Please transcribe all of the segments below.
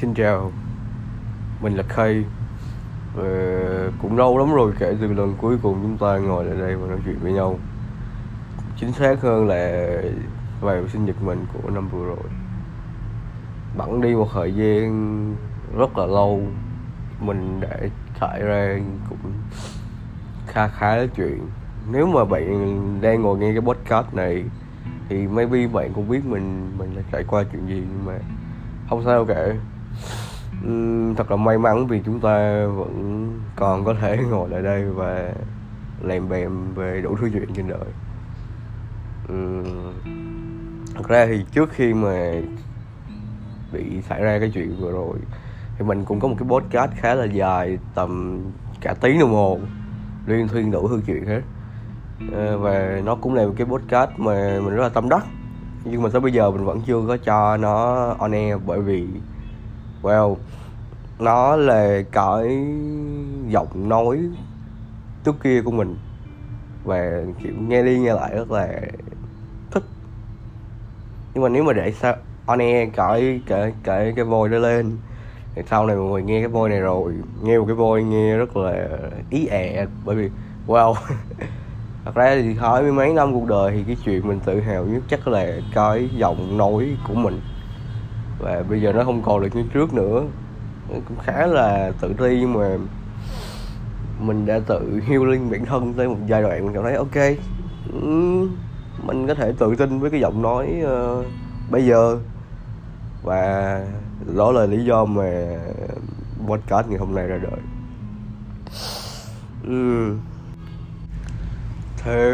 Xin chào Mình là Khay. Ờ, Cũng lâu lắm rồi kể từ lần cuối cùng chúng ta ngồi lại đây và nói chuyện với nhau. Chính xác hơn là vào sinh nhật mình của năm vừa rồi. Bẵng đi một thời gian rất là lâu. Mình đã trải ra cũng kha khá chuyện. Nếu mà bạn đang ngồi nghe cái podcast này Thì maybe bạn cũng biết mình mình đã trải qua chuyện gì Nhưng mà không sao cả thật là may mắn vì chúng ta vẫn còn có thể ngồi lại đây và lèm bèm về đủ thứ chuyện trên đời. Thật ra thì trước khi mà bị xảy ra cái chuyện vừa rồi, thì mình cũng có một cái podcast khá là dài, tầm cả tiếng đồng hồ, liên thuyên đủ thứ chuyện hết. Ờ, và nó cũng là một cái podcast mà mình rất là tâm đắc. Nhưng mà tới bây giờ mình vẫn chưa có cho nó on air bởi vì well, nó là cái giọng nói trước kia của mình. Và, kiểu, nghe đi nghe lại rất là thích. Nhưng mà nếu mà để sao on air cái cái cái cái voi đó lên, thì sau này mọi người nghe cái voi này rồi, nghe một cái voi nghe rất là ý ẹ. Bởi vì wow thật ra thì hỏi mấy mấy năm cuộc đời thì cái chuyện mình tự hào nhất chắc là cái giọng nói của mình và bây giờ nó không còn được như trước nữa. Cũng khá là tự ti nhưng mà mình đã tự healing bản thân tới một giai đoạn mình cảm thấy ok. Mình có thể tự tin với cái giọng nói uh, bây giờ. Và đó là lý do mà podcast ngày hôm nay ra đời. Ừm. thế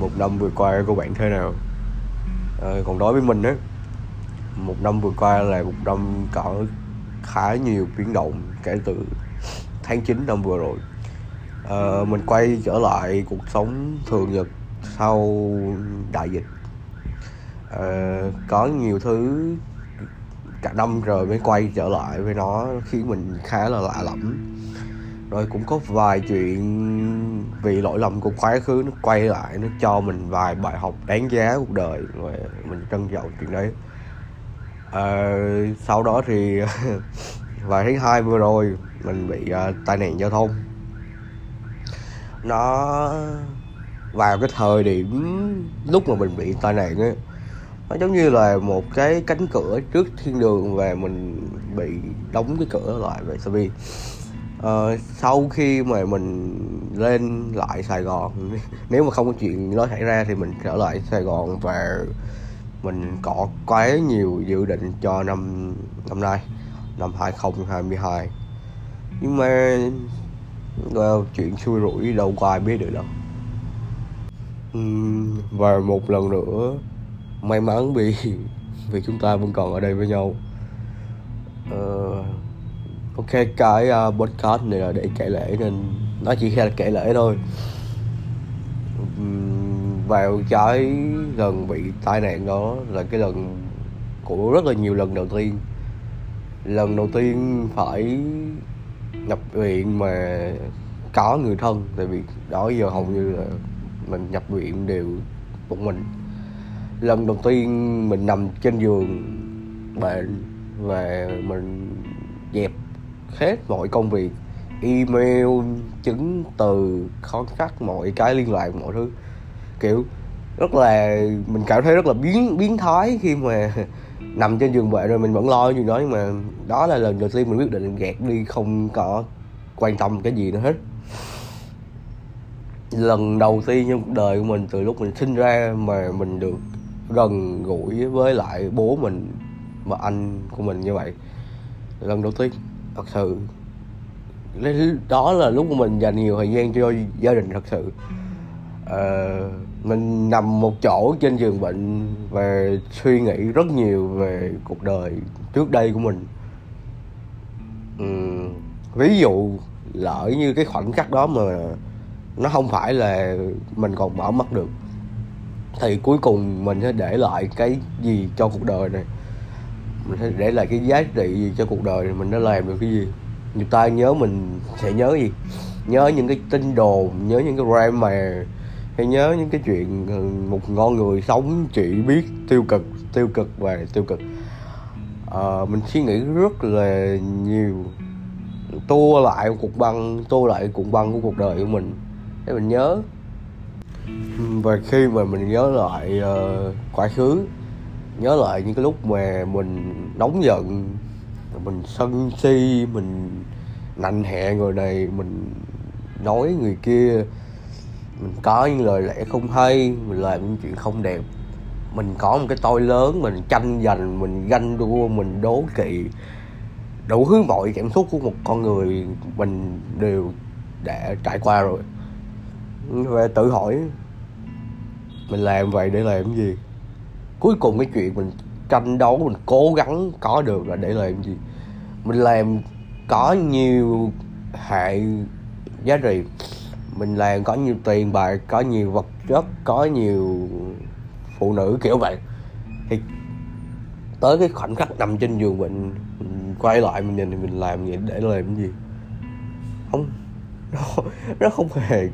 một năm vừa qua của bạn thế nào? À, còn đối với mình á một năm vừa qua là một năm có khá nhiều biến động kể từ tháng 9 năm vừa rồi. À, mình quay trở lại cuộc sống thường nhật sau đại dịch. À, có nhiều thứ cả năm rồi mới quay trở lại với nó khiến mình khá là lạ lẫm. Rồi cũng có vài chuyện vì lỗi lầm của quá khứ nó quay lại nó cho mình vài bài học đáng giá cuộc đời rồi mình trân trọng chuyện đấy à, sau đó thì vài tháng hai vừa rồi mình bị uh, tai nạn giao thông. Nó vào cái thời điểm lúc mà mình bị tai nạn ấy nó giống như là một cái cánh cửa trước thiên đường và mình bị đóng cái cửa lại vậy sao vì ờ, sau khi mà mình lên lại Sài Gòn nếu mà không có chuyện nó xảy ra thì mình trở lại Sài Gòn và mình có quá nhiều dự định cho năm năm nay năm 2022 nhưng mà well, chuyện xui rủi đâu có ai biết được đâu. Và một lần nữa may mắn vì vì chúng ta vẫn còn ở đây với nhau. Uh, ok cái uh, podcast này là để kể lễ nên nó chỉ là kể lễ thôi. Um, vào cái lần bị tai nạn đó là cái lần của rất là nhiều lần đầu tiên. Lần đầu tiên phải nhập viện mà có người thân, tại vì đó giờ hầu như là mình nhập viện đều một mình. Lần đầu tiên mình nằm trên giường bệnh và mình dẹp hết mọi công việc, email, chứng từ, contact, mọi cái liên lạc, mọi thứ kiểu rất là, mình cảm thấy rất là biến biến thái khi mà nằm trên giường bệnh rồi mình vẫn lo như đó, nhưng mà đó là lần đầu tiên mình quyết định gạt đi, không có quan tâm cái gì nữa hết. Lần đầu tiên trong cuộc đời của mình, từ lúc mình sinh ra mà mình được gần gũi với lại bố mình và anh của mình như vậy, lần đầu tiên, thật sự. Đó là lúc mình dành nhiều thời gian cho gia đình, thật sự. Ờ, mình nằm một chỗ trên giường bệnh và suy nghĩ rất nhiều về cuộc đời trước đây của mình. Ừm, ví dụ lỡ như cái khoảnh khắc đó mà nó không phải là mình còn mở mắt được thì cuối cùng mình sẽ để lại cái gì cho cuộc đời này? Mình sẽ để lại cái giá trị gì cho cuộc đời này? Mình đã làm được cái gì? Người ta nhớ mình sẽ nhớ gì? Nhớ những cái tin đồn nhớ những cái drama hay nhớ những cái chuyện ừ, một con người sống chỉ biết tiêu cực tiêu cực và tiêu cực. À, mình suy nghĩ rất là nhiều. Tua lại cục băng tua lại cục băng của cuộc đời của mình. Để mình nhớ. Và khi mà mình nhớ lại uh, quá khứ nhớ lại những cái lúc mà mình nóng giận mình sân si mình nạnh hẹ người này mình nói người kia mình có những lời lẽ không hay, mình làm những chuyện không đẹp. Mình có một cái tôi lớn, mình tranh giành, mình ganh đua, mình đố kỵ. Đủ thứ mọi cảm xúc của một con người mình đều đã trải qua rồi. Và tự hỏi, mình làm vậy để làm gì? Cuối cùng cái chuyện mình tranh đấu, mình cố gắng có được là để làm gì? Mình làm có nhiều hệ giá trị mình làm có nhiều tiền bạc có nhiều vật chất có nhiều phụ nữ kiểu vậy. Thì tới cái khoảnh khắc nằm trên giường bệnh mình quay lại mình nhìn thì mình làm vậy để làm cái gì? Không nó, nó không hề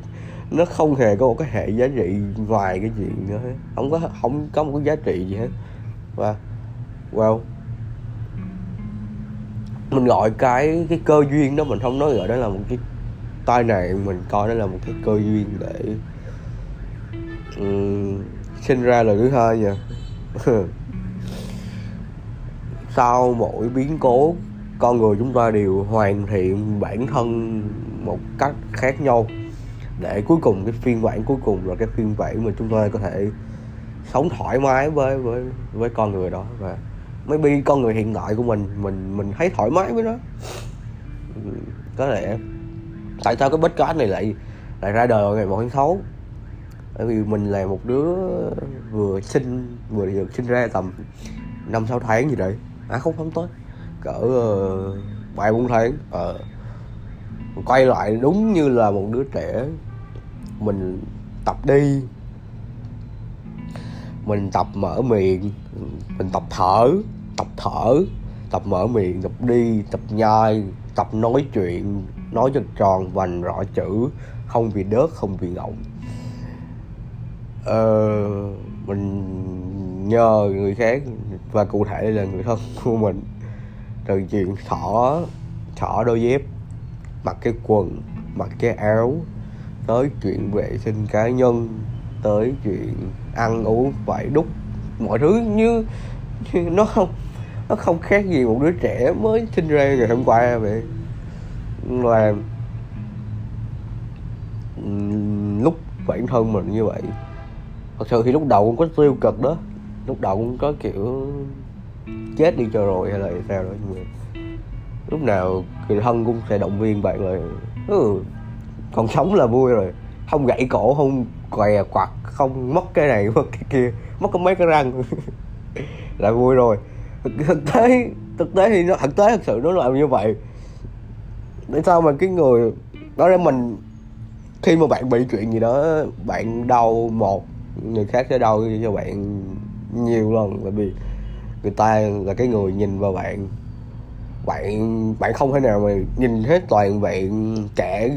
nó không hề có một cái hệ giá trị ngoài cái chuyện nữa hết. Không có không có một cái giá trị gì hết. Và wow. Mình gọi cái cái cơ duyên đó mình không nói gọi đó là một cái tai nạn mình coi đó là một cái cơ duyên để um, sinh ra lần thứ hai nha sau mỗi biến cố con người chúng ta đều hoàn thiện bản thân một cách khác nhau. Để cuối cùng cái phiên bản cuối cùng là cái phiên bản mà chúng ta có thể sống thoải mái với với với con người đó. Và maybe con người hiện tại của mình mình mình thấy thoải mái với nó. Có lẽ tại sao cái podcast này lại lại ra đời ngày một tháng sáu? Bởi vì mình là một đứa vừa sinh, vừa được sinh ra tầm năm sáu tháng gì đấy. À không không tới. Cỡ ờ, vài bốn tháng. Ờ quay lại đúng như là một đứa trẻ mình tập đi. Mình tập mở miệng, mình tập thở tập thở, tập mở miệng, tập đi, tập nhai, tập nói chuyện nói cho tròn vành rõ chữ không vì đớt không vì ngọng. Ờ, mình nhờ người khác và cụ thể là người thân của mình từ chuyện thỏ thỏ đôi dép mặc cái quần mặc cái áo tới chuyện vệ sinh cá nhân tới chuyện ăn uống phải đúc mọi thứ như, như nó không nó không khác gì một đứa trẻ mới sinh ra ngày hôm qua vậy là lúc bản thân mình như vậy. Thật sự thì lúc đầu cũng có tiêu cực đó. Lúc đầu cũng có kiểu chết đi cho rồi hay là sao đó nhưng mà lúc nào người thân cũng sẽ động viên bạn là ừ, còn sống là vui rồi. Không gãy cổ không què quặt không mất cái này mất cái kia mất có mấy cái răng. Là vui rồi. Thực tế thực tế thì nó thực tế thật sự nó làm như vậy tại sao mà cái người đó ra mình, khi mà bạn bị chuyện gì đó, bạn đau một, người khác sẽ đau cho bạn nhiều lần. Bởi vì người ta là cái người nhìn vào bạn bạn bạn không thể nào mà nhìn hết toàn vẹn cả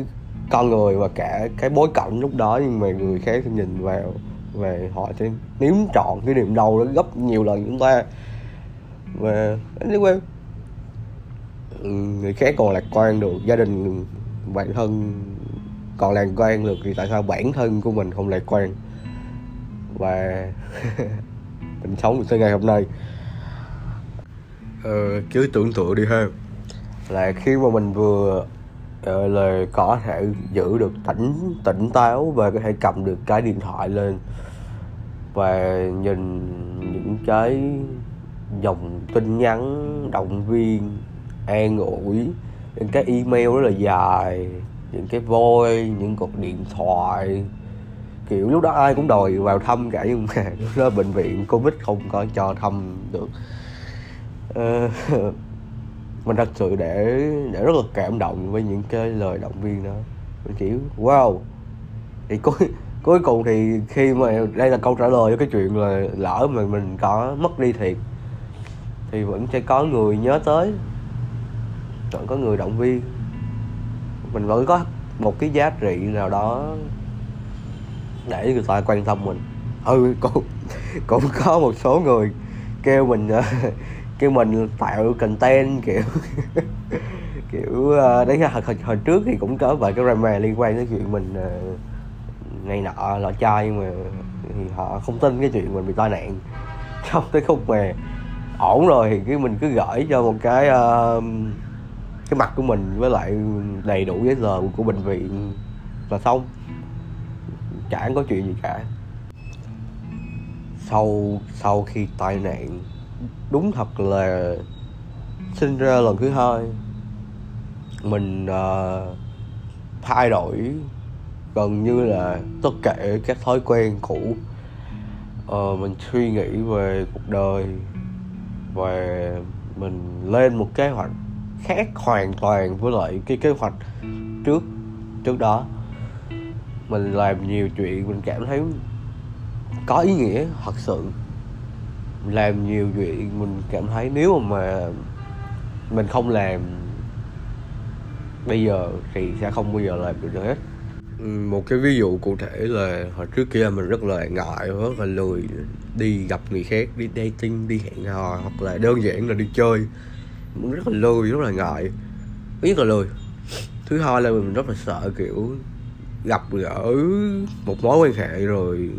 con người và cả cái bối cảnh lúc đó, nhưng mà người khác sẽ nhìn vào và họ sẽ nếm trọn cái niềm đau đó gấp nhiều lần chúng ta. Và, anyway người khác còn lạc quan được gia đình bản thân còn lạc quan được thì tại sao bản thân của mình không lạc quan? Và mình sống tới ngày hôm nay. Ờ, cứ tưởng tượng đi ha. Là khi mà mình vừa uh, là có thể giữ được tỉnh tỉnh táo và có thể cầm được cái điện thoại lên và nhìn những cái dòng tin nhắn động viên an ủi những cái email rất là dài những cái voi những cuộc điện thoại. Kiểu lúc đó ai cũng đòi vào thăm cả nhưng mà lúc đó bệnh viện covid không có cho thăm được. Uh, mình thật sự để để rất là cảm động với những cái lời động viên đó. Mình kiểu wow. Thì cuối cuối cùng thì khi mà đây là câu trả lời cho cái chuyện là lỡ mà mình có mất đi thiệt thì vẫn sẽ có người nhớ tới vẫn có người động viên. Mình vẫn có một cái giá trị nào đó để người ta quan tâm mình. Ừ cũng cũng có một số người kêu mình ờ, kêu mình tạo content kiểu kiểu ờ, đấy là hồi, hồi trước thì cũng có vài cái drama liên quan tới chuyện mình uh, này nọ lọ chai nhưng mà thì họ không tin cái chuyện mình bị tai nạn. Xong tới khúc mà ổn rồi thì cái mình cứ gửi cho một cái uh, cái mặt của mình với lại đầy đủ giấy tờ của bệnh viện là xong. Chả có chuyện gì cả. Sau sau khi tai nạn đúng thật là sinh ra lần thứ hai mình uh, thay đổi gần như là tất cả các thói quen cũ. Uh, mình suy nghĩ về cuộc đời và mình lên một kế hoạch khác hoàn toàn với lại cái kế hoạch trước trước đó. Mình làm nhiều chuyện, mình cảm thấy có ý nghĩa, thật sự. Làm nhiều chuyện, mình cảm thấy nếu mà mình không làm, bây giờ thì sẽ không bao giờ làm được hết. Ừ, một cái ví dụ cụ thể là hồi trước kia mình rất là ngại, rất là lười đi gặp người khác, đi dating, đi hẹn hò, hoặc là đơn giản là đi chơi mình rất là lười rất là ngại. Thứ nhất là lười. Thứ hai là mình rất là sợ, kiểu, gặp gỡ một mối quan hệ rồi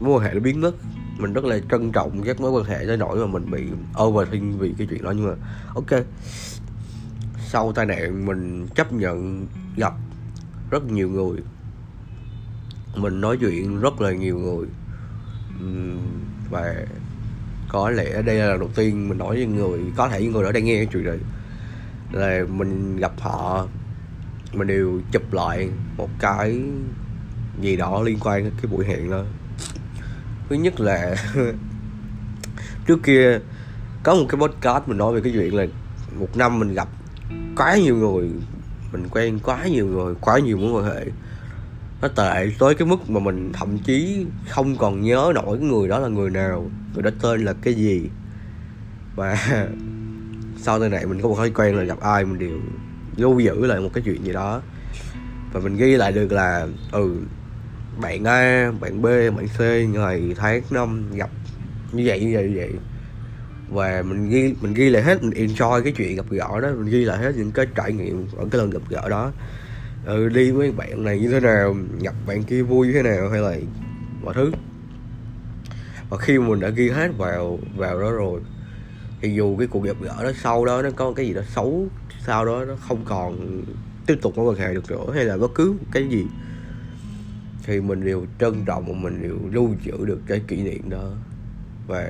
mối quan hệ nó biến mất. Mình rất là trân trọng các mối quan hệ tới nỗi mà mình bị overthink vì cái chuyện đó. Nhưng mà, ok. Sau tai nạn, mình chấp nhận gặp rất nhiều người. Mình nói chuyện rất là nhiều người. Và có lẽ đây là lần đầu tiên mình nói với người, có thể những người đó đang nghe cái chuyện này. Là mình gặp họ, mình đều chụp lại một cái gì đó liên quan đến cái buổi hẹn đó. Thứ nhất là trước kia có một cái podcast mình nói về cái chuyện là một năm mình gặp quá nhiều người, mình quen quá nhiều người, quá nhiều mối quan hệ nó tệ tới cái mức mà mình thậm chí không còn nhớ nổi người đó là người nào. Người đó tên là cái gì. Và sau tai nạn mình có một thói quen là gặp ai mình đều lưu giữ lại một cái chuyện gì đó. Và mình ghi lại được là ừ bạn A, bạn B, bạn C ngày tháng năm gặp như vậy như vậy như vậy. Và mình ghi mình ghi lại hết mình enjoy cái chuyện gặp gỡ đó. Mình ghi lại hết những cái trải nghiệm ở cái lần gặp gỡ đó ừ, đi với bạn này như thế nào gặp bạn kia vui như thế nào hay là mọi thứ? Và khi mà mình đã ghi hết vào vào đó rồi thì dù cái cuộc gặp gỡ đó sau đó nó có cái gì đó xấu sau đó nó không còn tiếp tục mối quan hệ được nữa hay là bất cứ cái gì thì mình đều trân trọng và mình đều lưu giữ được cái kỷ niệm đó. Và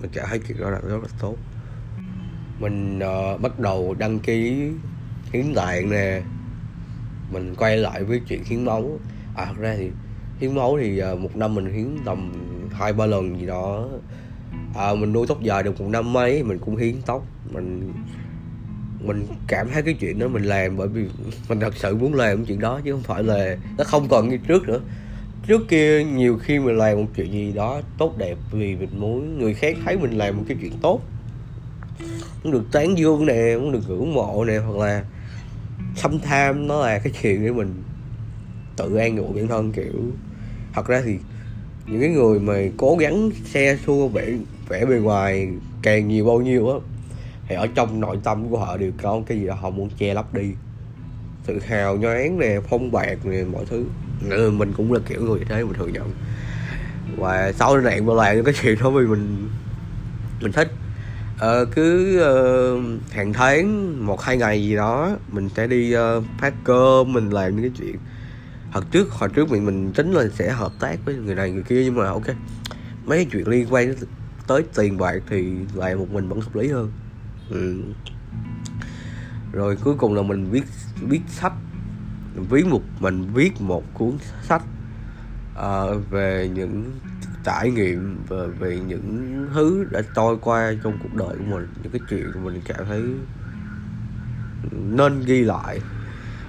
mình cảm thấy chuyện đó là rất là tốt. Mình uh, bắt đầu đăng ký hiến tạng nè mình quay lại với chuyện hiến máu. À thật ra thì hiến máu thì ờ, một năm mình hiến tầm hai ba lần gì đó. À, mình nuôi tóc dài được một năm mấy mình cũng hiến tóc. Mình mình cảm thấy cái chuyện đó mình làm bởi vì mình thật sự muốn làm chuyện đó chứ không phải là nó không còn như trước nữa. Trước kia nhiều khi mình làm một chuyện gì đó tốt đẹp vì mình muốn người khác thấy mình làm một cái chuyện tốt. Muốn được tán dương nè muốn được ngưỡng mộ nè hoặc là xâm tham nó là cái chuyện để mình tự an ủi bản thân kiểu thật ra thì những cái người mà cố gắng xe xua vẻ vẻ bề ngoài càng nhiều bao nhiêu á thì ở trong nội tâm của họ đều có cái gì đó họ muốn che lấp đi. Tự hào nhoáng nè phong bạc nè mọi thứ. Ừ, mình cũng là kiểu người thế mình thừa nhận. Và sau này mà làm cái chuyện đó vì mình mình thích. Ờ, cứ uh, hàng tháng một hai ngày gì đó mình sẽ đi uh, phát cơm mình làm những cái chuyện. Hồi trước hồi trước mình mình tính là sẽ hợp tác với người này người kia nhưng mà ok mấy cái chuyện liên quan tới tiền bạc thì lại một mình vẫn hợp lý hơn. Ừ. rồi cuối cùng là mình viết viết sách. Viết một mình viết một cuốn sách uh, về những trải nghiệm và về những thứ đã trôi qua trong cuộc đời của mình những cái chuyện của mình cảm thấy nên ghi lại.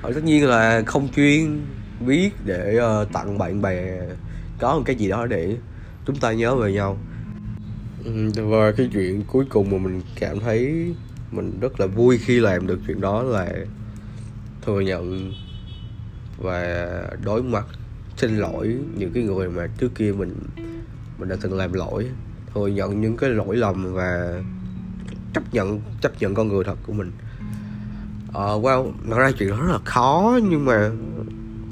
Ở tất nhiên là không chuyên viết để uh, tặng bạn bè có một cái gì đó để chúng ta nhớ về nhau. Và cái chuyện cuối cùng mà mình cảm thấy mình rất là vui khi làm được chuyện đó là thừa nhận và đối mặt xin lỗi những cái người mà trước kia mình mình đã từng làm lỗi. Thừa nhận những cái lỗi lầm và chấp nhận chấp nhận con người thật của mình. Uh, wow nói ra chuyện đó rất là khó nhưng mà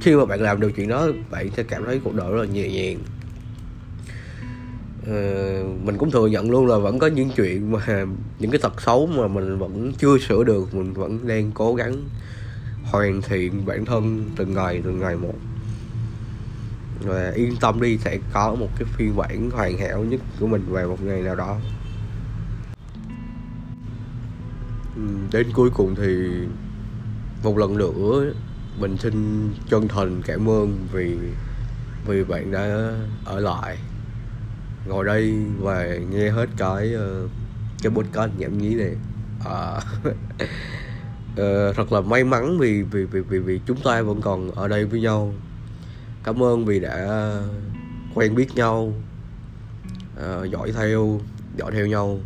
khi mà bạn làm được chuyện đó bạn sẽ cảm thấy cuộc đời rất là nhẹ nhàng. Uh, mình cũng thừa nhận luôn là vẫn có những chuyện mà những cái tật xấu mà mình vẫn chưa sửa được mình vẫn đang cố gắng hoàn thiện bản thân từng ngày từng ngày một và yên tâm đi sẽ có một cái phiên bản hoàn hảo nhất của mình vào một ngày nào đó. Ừ, đến cuối cùng thì một lần nữa mình xin chân thành cảm ơn vì vì bạn đã ở lại ngồi đây và nghe hết cái ờ, cái podcast nhảm nhí này. À, uh, thật là may mắn vì vì vì vì vì chúng ta vẫn còn ở đây với nhau cảm ơn vì đã ờ, quen biết nhau uh, dõi theo dõi theo nhau.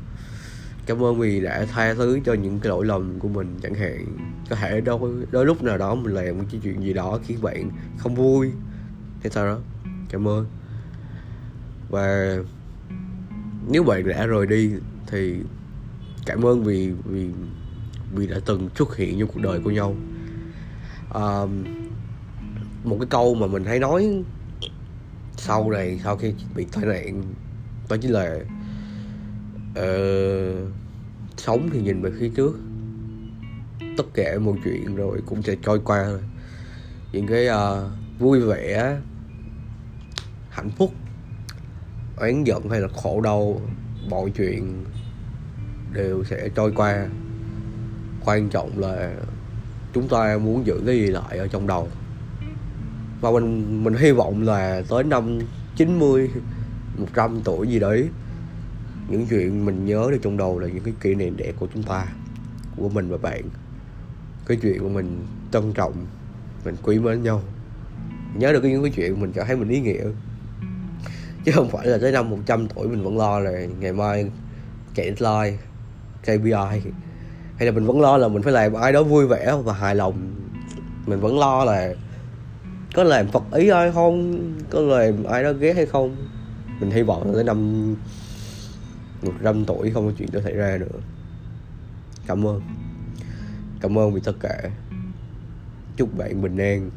Cảm ơn vì đã tha thứ cho những cái lỗi lầm của mình chẳng hạn. Có thể đôi đôi lúc nào đó mình làm một cái chuyện gì đó khiến bạn không vui hay sao đó? Cảm ơn. Và nếu bạn đã rời đi thì cảm ơn vì vì vì đã từng xuất hiện trong cuộc đời của nhau. À, một cái câu mà mình hay nói sau này sau khi bị tai nạn đó chính là uh, sống thì nhìn về phía trước. Tất cả mọi chuyện rồi cũng sẽ trôi qua. Những cái uh, vui vẻ hạnh phúc oán giận hay là khổ đau mọi chuyện đều sẽ trôi qua. Quan trọng là chúng ta muốn giữ cái gì lại ở trong đầu và mình mình hy vọng là tới năm 90 100 tuổi gì đấy, những chuyện mình nhớ được trong đầu là những cái kỷ niệm đẹp của chúng ta, của mình và bạn. Cái chuyện của mình trân trọng, mình quý mến nhau. Nhớ được những cái chuyện mình cảm thấy mình ý nghĩa. Chứ không phải là tới năm 100 tuổi mình vẫn lo là ngày mai chạy deadline KPI hay là mình vẫn lo là mình phải làm ai đó vui vẻ và hài lòng. Mình vẫn lo là có làm phật ý ai không? Có làm ai đó ghét hay không? Mình hy vọng là tới năm một trăm tuổi không có chuyện đó xảy ra nữa. Cảm ơn. Cảm ơn vì tất cả. Chúc bạn bình an.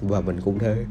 Và mình cũng thế.